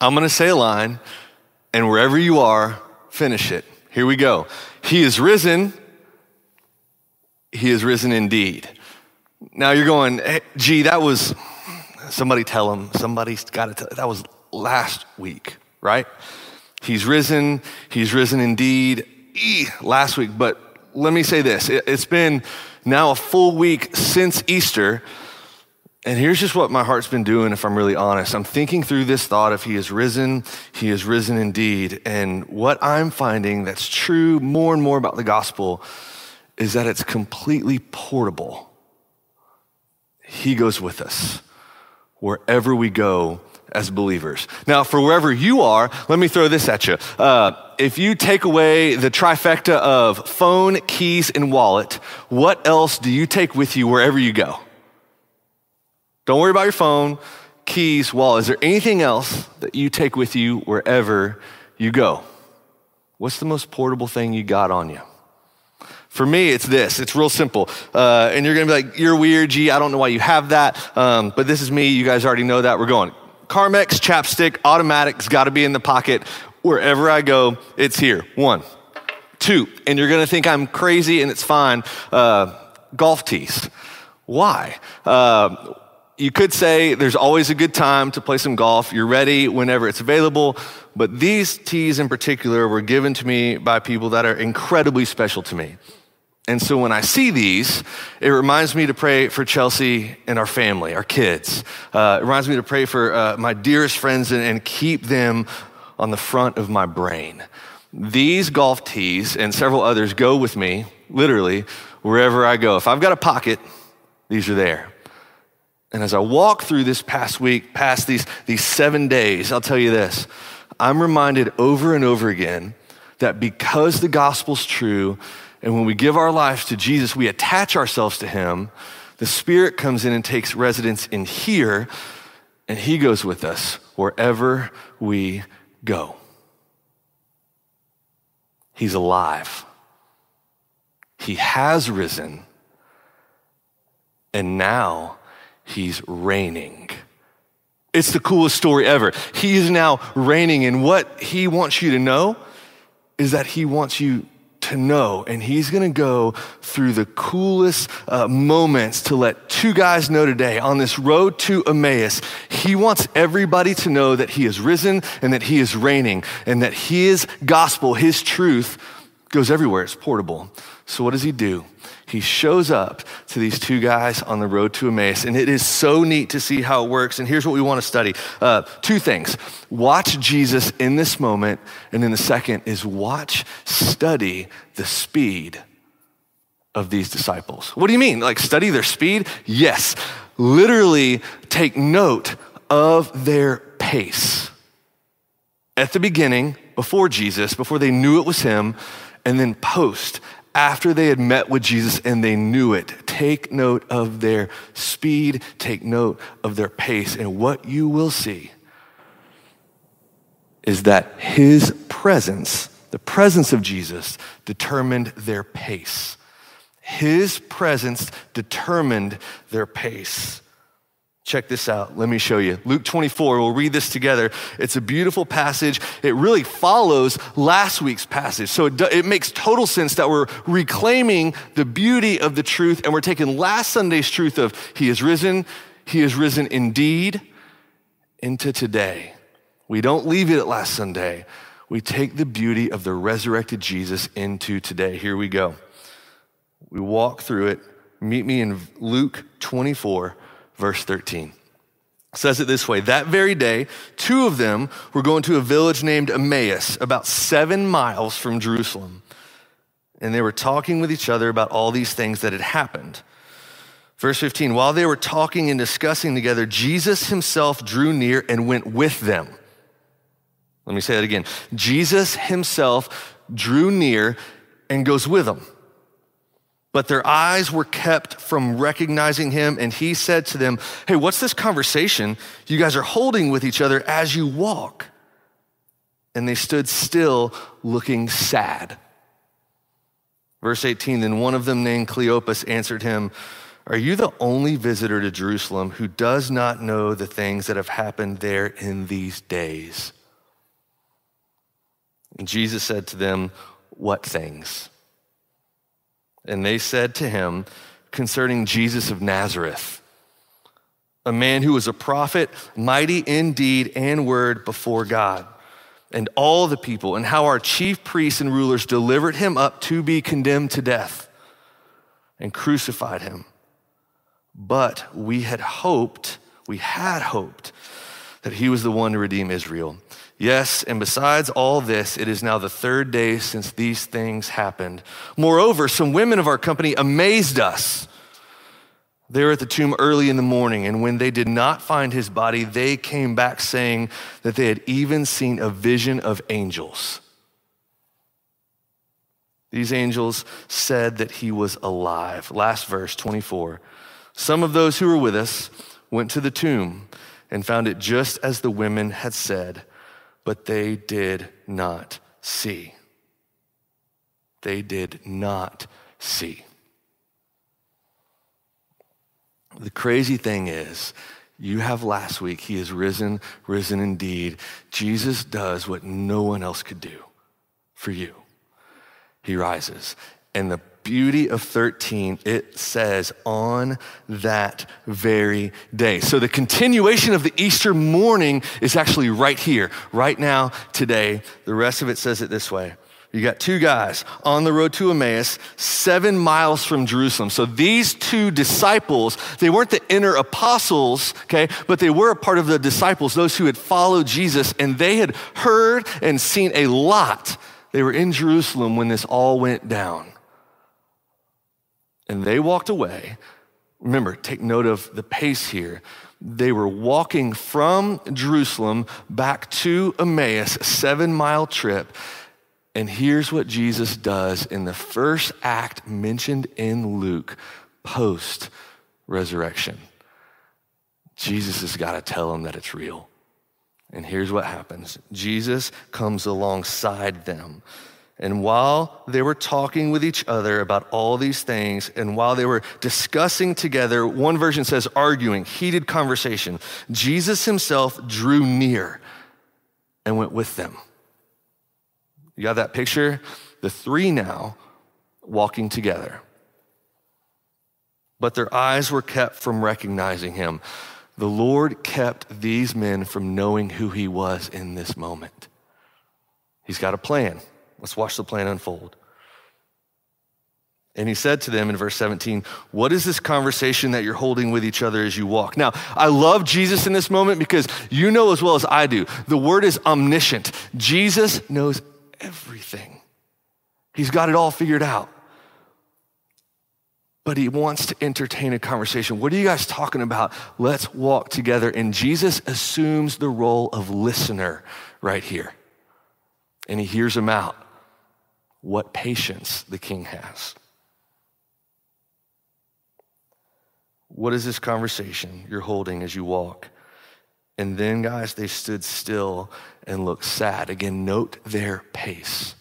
I'm going to say a line, and wherever you are, finish it. Here we go. He is risen. He is risen indeed. Now you're going, hey, gee, that was, somebody tell him, somebody's got to tell, that was last week, right? He's risen, he's risen indeed, e, last week. But let me say this it, it's been now a full week since Easter. And here's just what my heart's been doing, if I'm really honest. I'm thinking through this thought if he is risen, he is risen indeed. And what I'm finding that's true more and more about the gospel is that it's completely portable. He goes with us wherever we go as believers. Now, for wherever you are, let me throw this at you. Uh, if you take away the trifecta of phone, keys, and wallet, what else do you take with you wherever you go? Don't worry about your phone, keys, wallet. Is there anything else that you take with you wherever you go? What's the most portable thing you got on you? For me, it's this. It's real simple. Uh, and you're going to be like, you're weird, G. I don't know why you have that. Um, but this is me. You guys already know that. We're going. Carmex, chapstick, automatic's got to be in the pocket. Wherever I go, it's here. One. Two. And you're going to think I'm crazy and it's fine. Uh, golf tees. Why? Uh, you could say there's always a good time to play some golf. You're ready whenever it's available. But these tees in particular were given to me by people that are incredibly special to me. And so when I see these, it reminds me to pray for Chelsea and our family, our kids. Uh, it reminds me to pray for uh, my dearest friends and, and keep them on the front of my brain. These golf tees and several others go with me, literally, wherever I go. If I've got a pocket, these are there. And as I walk through this past week, past these, these seven days, I'll tell you this I'm reminded over and over again that because the gospel's true, and when we give our lives to Jesus, we attach ourselves to Him. The Spirit comes in and takes residence in here, and He goes with us wherever we go. He's alive. He has risen, and now He's reigning. It's the coolest story ever. He is now reigning, and what He wants you to know is that He wants you to know. And he's to go through the coolest uh, moments to let two guys know today on this road to Emmaus. He wants everybody to know that he is risen and that he is reigning and that his gospel, his truth, goes everywhere. It's portable. So, what does he do? he shows up to these two guys on the road to Emmaus, and it is so neat to see how it works. And here's what we want to study uh, two things watch Jesus in this moment, and then the second is watch, study the speed of these disciples. What do you mean? Like, study their speed? Yes. Literally, take note of their pace. At the beginning, before Jesus, before they knew it was him, and then post after they had met with Jesus and they knew it. Take note of their speed, take note of their pace. And what you will see is that his presence, the presence of Jesus, determined their pace. His presence determined their pace. Check this out. Let me show you. Luke 24, we'll read this together. It's a beautiful passage. It really follows last week's passage. So it, do, it, makes total sense that we're reclaiming the beauty of the truth and we're taking last Sunday's truth of He is risen, He is risen indeed, into today. We don't leave it at last Sunday. We take the beauty of the resurrected Jesus into today. Here we go. We walk through it. Meet me in Luke 24 verse 13 says it this way That very day, two of them were going to a village named Emmaus, about seven miles from Jerusalem. And they were talking with each other about all these things that had happened. Verse 15 While they were talking and discussing together, Jesus himself drew near and went with them. Let me say that again. Jesus himself drew near and goes with them but their eyes were kept from recognizing him. And he said to them, Hey, what's this conversation you guys are holding with each other as you walk? And they stood still, looking sad. Verse 18 Then one of them, named Cleopas, answered him, Are you the only visitor to Jerusalem who does not know the things that have happened there in these days? And Jesus said to them, What things? And they said to him, Concerning Jesus of Nazareth, a man who was a prophet, mighty in deed and word before God and all the people, and how our chief priests and rulers delivered him up to be condemned to death and crucified him. But we had hoped, we had hoped that he was the one to redeem Israel. Yes, and besides all this, it is now the third day since these things happened. Moreover, some women of our company amazed us. They were at the tomb early in the morning, and when they did not find his body, they came back saying that they had even seen a vision of angels. These angels said that he was alive. Last verse, 24. Some of those who were with us went to the tomb and found it just as the women had said but they did not see. They did not see. The crazy thing is, you have last week, he is risen, risen indeed. Jesus does what no one else could do for you. He rises. And the beauty of 13, it says on that very day. So the continuation of the Easter morning is actually right here, right now, today. The rest of it says it this way. You got two guys on the road to Emmaus, seven miles from Jerusalem. So these two disciples, they weren't the inner apostles, okay, but they were a part of the disciples, those who had followed Jesus, and they had heard and seen a lot. They were in Jerusalem when this all went down. And they walked away. Remember, take note of the pace here. They were walking from Jerusalem back to Emmaus, a seven mile trip. And here's what Jesus does in the first act mentioned in Luke post resurrection. Jesus has got to tell them that it's real. And here's what happens Jesus comes alongside them. And while they were talking with each other about all these things, and while they were discussing together, one version says arguing, heated conversation, Jesus himself drew near and went with them. You got that picture? The three now walking together. But their eyes were kept from recognizing him. The Lord kept these men from knowing who he was in this moment. He's got a plan. Let's watch the plan unfold. And he said to them in verse 17, What is this conversation that you're holding with each other as you walk? Now, I love Jesus in this moment because you know as well as I do, the word is omniscient. Jesus knows everything, he's got it all figured out. But he wants to entertain a conversation. What are you guys talking about? Let's walk together. And Jesus assumes the role of listener right here. And he hears them out what patience the king has. What is this conversation you're holding as you walk? And then, guys, they stood still and looked sad. Again, note their pace.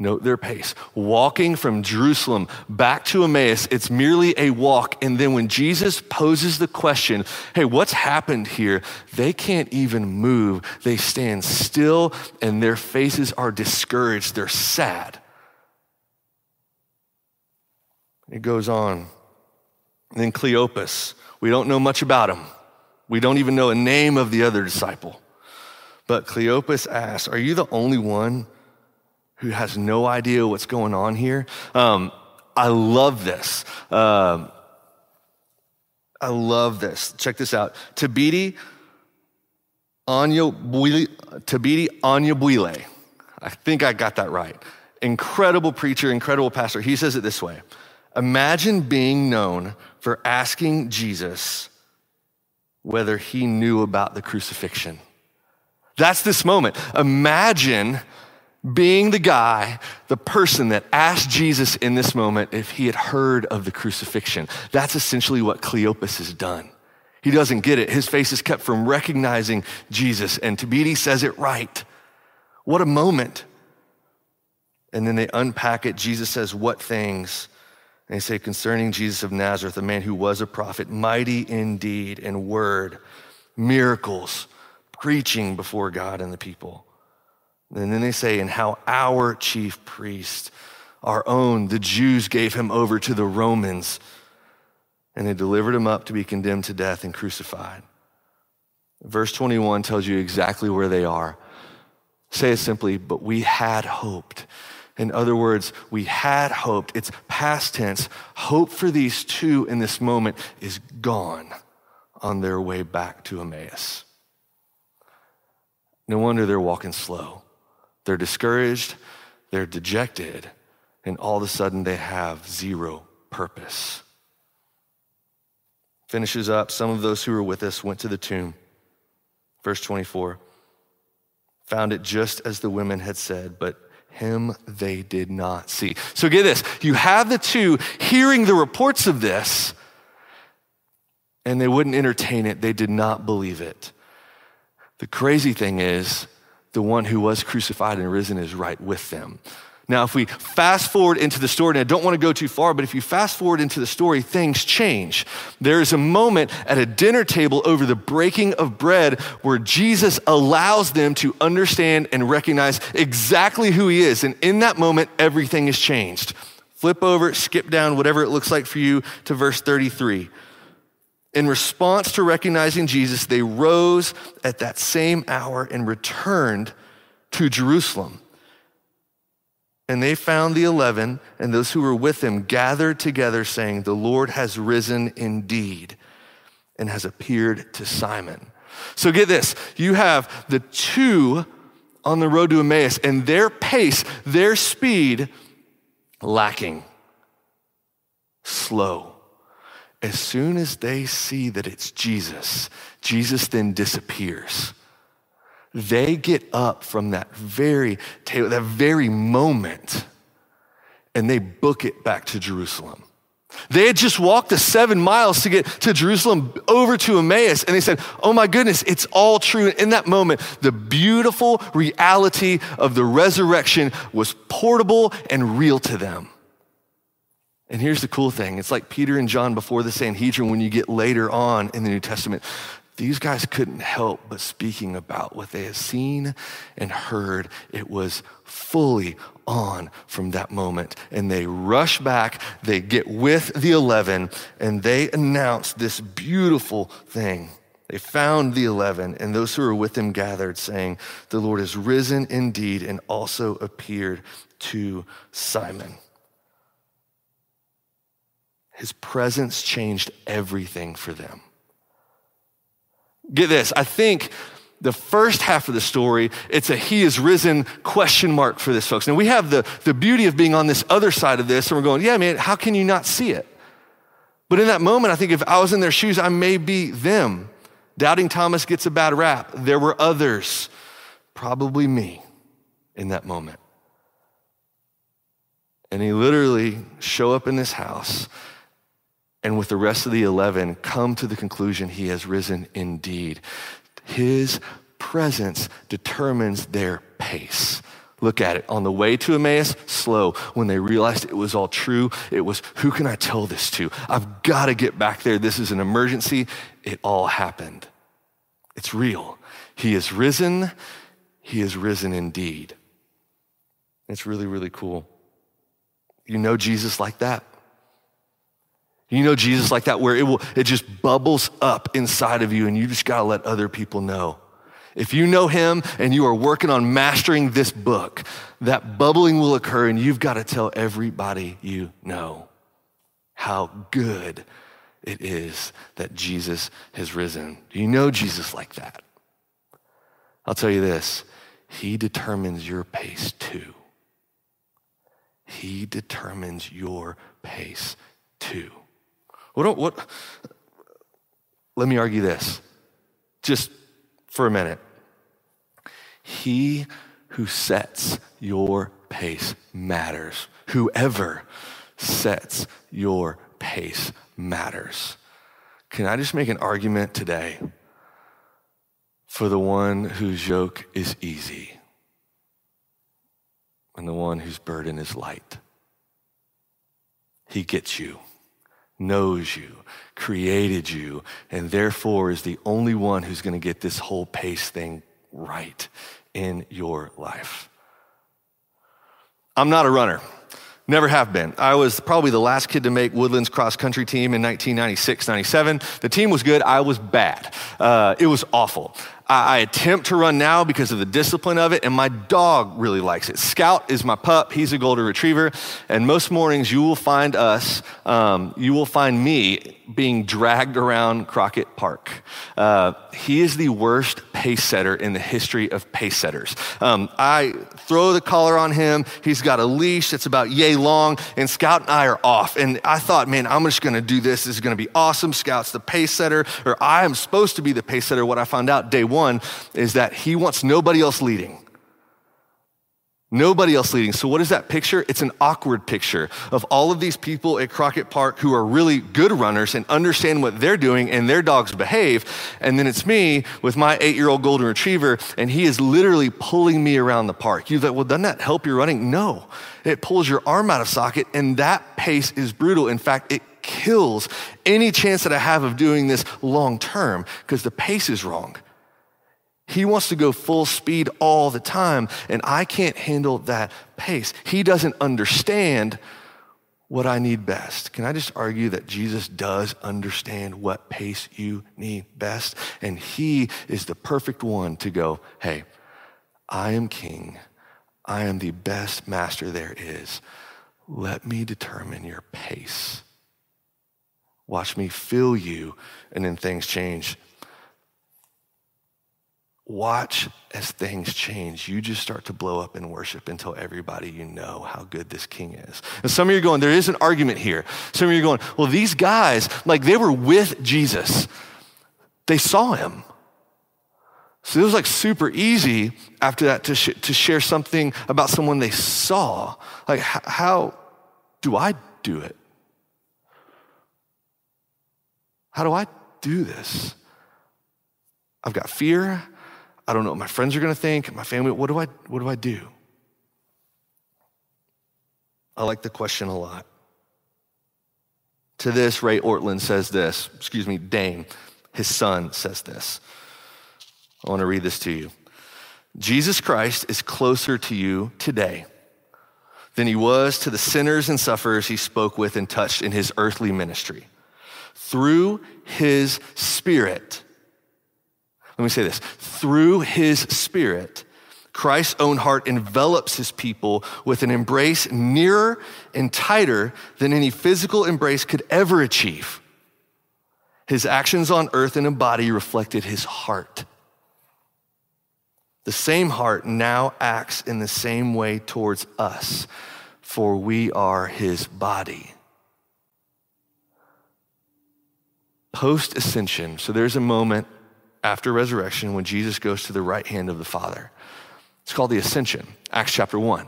Note their pace. Walking from Jerusalem back to Emmaus, it's merely a walk. And then when Jesus poses the question, hey, what's happened here? They can't even move. They stand still and their faces are discouraged. They're sad. It goes on. And then Cleopas, we don't know much about him. We don't even know a name of the other disciple. But Cleopas asks, Are you the only one? Who has no idea what's going on here. Um, I love this. Uh, I love this. Check this out. Thabiti Anyabwile. I think I got that right. Incredible preacher, incredible pastor. He says it this way Imagine being known for asking Jesus whether he knew about the crucifixion. That's this moment. Imagine being the guy, the person that asked Jesus in this moment if he had heard of the crucifixion. That's essentially what Cleopas has done. He doesn't get it. His face is kept from recognizing Jesus, and Thabiti says it right. What a moment. And then they unpack it. Jesus says, What things? And they say concerning Jesus of Nazareth, a man who was a prophet, mighty in deed and word, miracles, preaching before God and the people. And then they say, and how our chief priest, our own, the Jews gave him over to the Romans, and they delivered him up to be condemned to death and crucified. Verse 21 tells you exactly where they are. Say it simply, but we had hoped. In other words, we had hoped. It's past tense. Hope for these two in this moment is gone on their way back to Emmaus. No wonder they're walking slow. They're discouraged, they're dejected, and all of a sudden they have zero purpose. Finishes up, some of those who were with us went to the tomb. Verse 24 found it just as the women had said, but him they did not see. So get this you have the two hearing the reports of this, and they wouldn't entertain it. They did not believe it. The crazy thing is, the one who was crucified and risen is right with them. Now, if we fast forward into the story, and I don't want to go too far, but if you fast forward into the story, things change. There is a moment at a dinner table over the breaking of bread where Jesus allows them to understand and recognize exactly who he is. And in that moment, everything is changed. Flip over, skip down, whatever it looks like for you, to verse 33. In response to recognizing Jesus, they rose at that same hour and returned to Jerusalem. And they found the eleven and those who were with him gathered together, saying, The Lord has risen indeed and has appeared to Simon. So get this you have the two on the road to Emmaus, and their pace, their speed, lacking, slow. As soon as they see that it's Jesus, Jesus then disappears. They get up from that very table, that very moment, and they book it back to Jerusalem. They had just walked the seven miles to get to Jerusalem over to Emmaus, and they said, Oh my goodness, it's all true. And in that moment, the beautiful reality of the resurrection was portable and real to them. And here's the cool thing it's like Peter and John before the Sanhedrin when you get later on in the New Testament. These guys couldn't help but speaking about what they had seen and heard. It was fully on from that moment. And they rush back, they get with the 11, and they announce this beautiful thing. They found the 11, and those who were with them gathered, saying, The Lord is risen indeed, and also appeared to Simon. His presence changed everything for them. Get this, I think the first half of the story, it's a he is risen question mark for this, folks. Now we have the, the beauty of being on this other side of this, and we're going, yeah, man, how can you not see it? But in that moment, I think if I was in their shoes, I may be them. Doubting Thomas gets a bad rap. There were others, probably me, in that moment. And he literally show up in this house and with the rest of the 11 come to the conclusion he has risen indeed. His presence determines their pace. Look at it. On the way to Emmaus, slow. When they realized it was all true, it was, who can I tell this to? I've got to get back there. This is an emergency. It all happened. It's real. He is risen. He is risen indeed. It's really, really cool. You know Jesus like that. You know Jesus like that, where it will, it just bubbles up inside of you and you just gotta let other people know. If you know him and you are working on mastering this book, that bubbling will occur and you've got to tell everybody you know how good it is that Jesus has risen. Do you know Jesus like that? I'll tell you this He determines your pace too. He determines your pace too. What, what, let me argue this just for a minute. He who sets your pace matters. Whoever sets your pace matters. Can I just make an argument today for the one whose yoke is easy and the one whose burden is light? He gets you, knows you, created you, and therefore is the only one who's going to get this whole pace thing right in your life. I'm not a runner. Never have been. I was probably the last kid to make Woodlands cross country team in 1996, 97. The team was good. I was bad. Uh, it was awful. I, attempt to run now because of the discipline of it, and my dog really likes it. Scout is my pup. He's a golden retriever. And most mornings, you will find us, um, you will find me being dragged around Crockett Park. Uh, he is the worst pace setter in the history of pace setters. Um, I throw the collar on him. He's got a leash that's about yay long, and Scout and I are off. And I thought, man, I'm just going to do this. This is going to be awesome. Scout's the pace setter, or I am supposed to be the pace setter. What I found out day one one is that he wants nobody else leading. Nobody else leading. So, what is that picture? It's an awkward picture of all of these people at Crockett Park who are really good runners and understand what they're doing and their dogs behave. And then it's me with my eight year old golden retriever, and he is literally pulling me around the park. You're like, well, doesn't that help your running? No. It pulls your arm out of socket, and that pace is brutal. In fact, it kills any chance that I have of doing this long term because the pace is wrong. He wants to go full speed all the time, and I can't handle that pace. He doesn't understand what I need best. Can I just argue that Jesus does understand what pace you need best? And He is the perfect one to go, hey, I am king. I am the best master there is. Let me determine your pace. Watch me fill you, and then things change watch as things change. You just start to blow up in worship until everybody you know how good this king is. And some of you are going, there is an argument here. Some of you are going, well, these guys, like they were with Jesus, they saw him. So it was like super easy after that to, sh- to share something about someone they saw. Like, h- how do I do it? How do I do this? I've got fear. I don't know what my friends are going to think, my family. What do I, what do I do? I like the question a lot. To this, Ray Ortlund says this, excuse me, Dane, his son says this. I want to read this to you. Jesus Christ is closer to you today than he was to the sinners and sufferers he spoke with and touched in his earthly ministry. Through his spirit, let me say this through his spirit, Christ's own heart envelops his people with an embrace nearer and tighter than any physical embrace could ever achieve. His actions on earth in a body reflected his heart. The same heart now acts in the same way towards us, for we are his body. Post ascension, so there's a moment after resurrection when Jesus goes to the right hand of the Father. It's called the ascension, Acts chapter 1.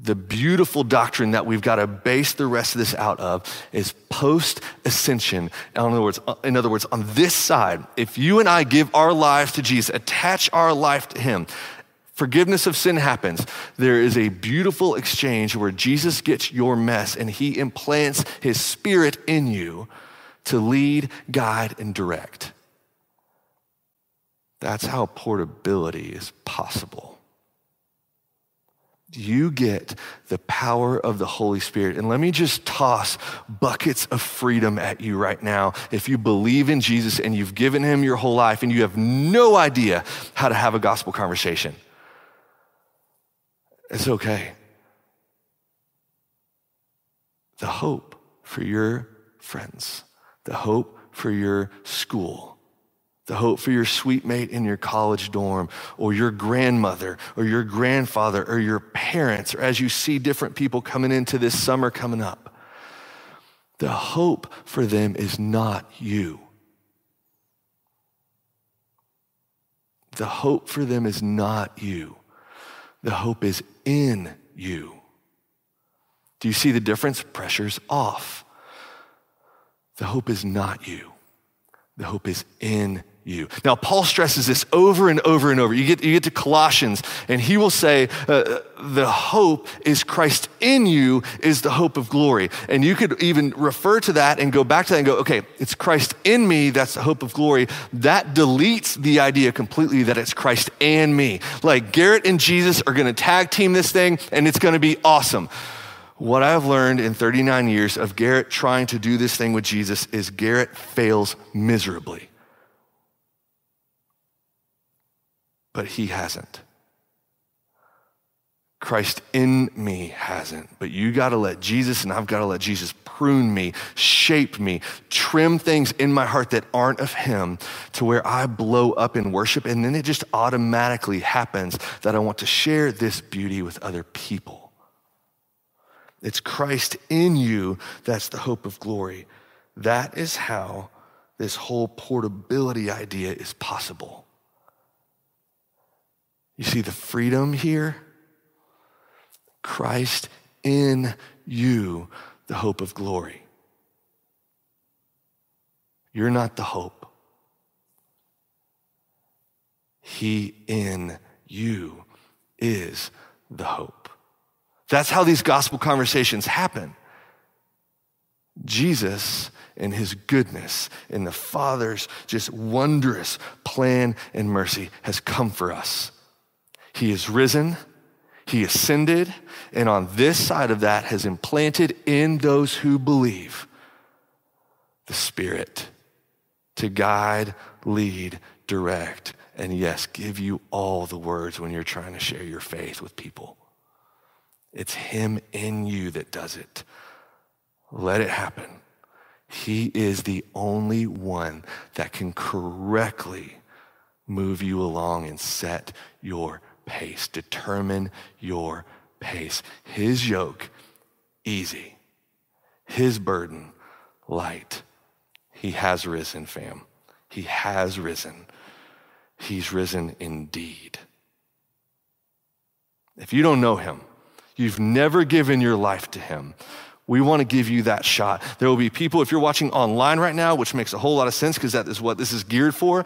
The beautiful doctrine that we've got to base the rest of this out of is post ascension. In other, words, uh, in other words, on this side, if you and I give our lives to Jesus, attach our life to Him, forgiveness of sin happens. There is a beautiful exchange where Jesus gets your mess and He implants His Spirit in you to lead, guide, and direct. That's how portability is possible. You get the power of the Holy Spirit. And let me just toss buckets of freedom at you right now. If you believe in Jesus and you've given him your whole life and you have no idea how to have a gospel conversation, it's okay. The hope for your friends, the hope for your school, the hope for your sweet mate in your college dorm, or your grandmother, or your grandfather, or your parents, or as you see different people coming into this summer coming up. The hope for them is not you. The hope for them is not you. The hope is in you. Do you see the difference? Pressure's off. The hope is not you. The hope is in you. Now, Paul stresses this over and over and over. You get, you get to Colossians, and he will say, uh, The hope is Christ in you, is the hope of glory. And you could even refer to that and go back to that and go, Okay, it's Christ in me, that's the hope of glory. That deletes the idea completely that it's Christ and me. Like Garrett and Jesus are gonna tag team this thing, and it's gonna be awesome. What I've learned in 39 years of Garrett trying to do this thing with Jesus is Garrett fails miserably. But he hasn't. Christ in me hasn't. But you got to let Jesus, and I've got to let Jesus prune me, shape me, trim things in my heart that aren't of Him to where I blow up in worship. And then it just automatically happens that I want to share this beauty with other people. It's Christ in you that's the hope of glory. That is how this whole portability idea is possible. You see the freedom here? Christ in you, the hope of glory. You're not the hope. He in you is the hope. That's how these gospel conversations happen. Jesus and his goodness and the Father's just wondrous plan and mercy has come for us. He is risen, he ascended, and on this side of that has implanted in those who believe the Spirit to guide, lead, direct, and yes, give you all the words when you're trying to share your faith with people. It's Him in you that does it. Let it happen. He is the only one that can correctly move you along and set your pace, determine your pace. His yoke, easy. His burden, light. He has risen, fam. He has risen. He's risen indeed. If you don't know him, You've never given your life to Him. We want to give you that shot. There will be people, if you're watching online right now, which makes a whole lot of sense because that is what this is geared for,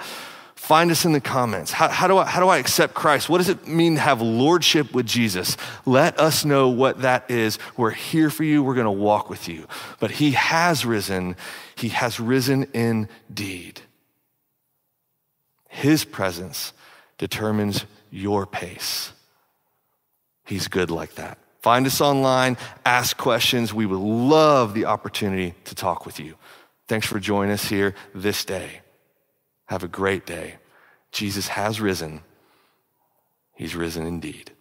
find us in the comments. How, how, do I, how do I accept Christ? What does it mean to have lordship with Jesus? Let us know what that is. We're here for you. We're going to walk with you. But He has risen. He has risen indeed. His presence determines your pace. He's good like that. Find us online, ask questions. We would love the opportunity to talk with you. Thanks for joining us here this day. Have a great day. Jesus has risen. He's risen indeed.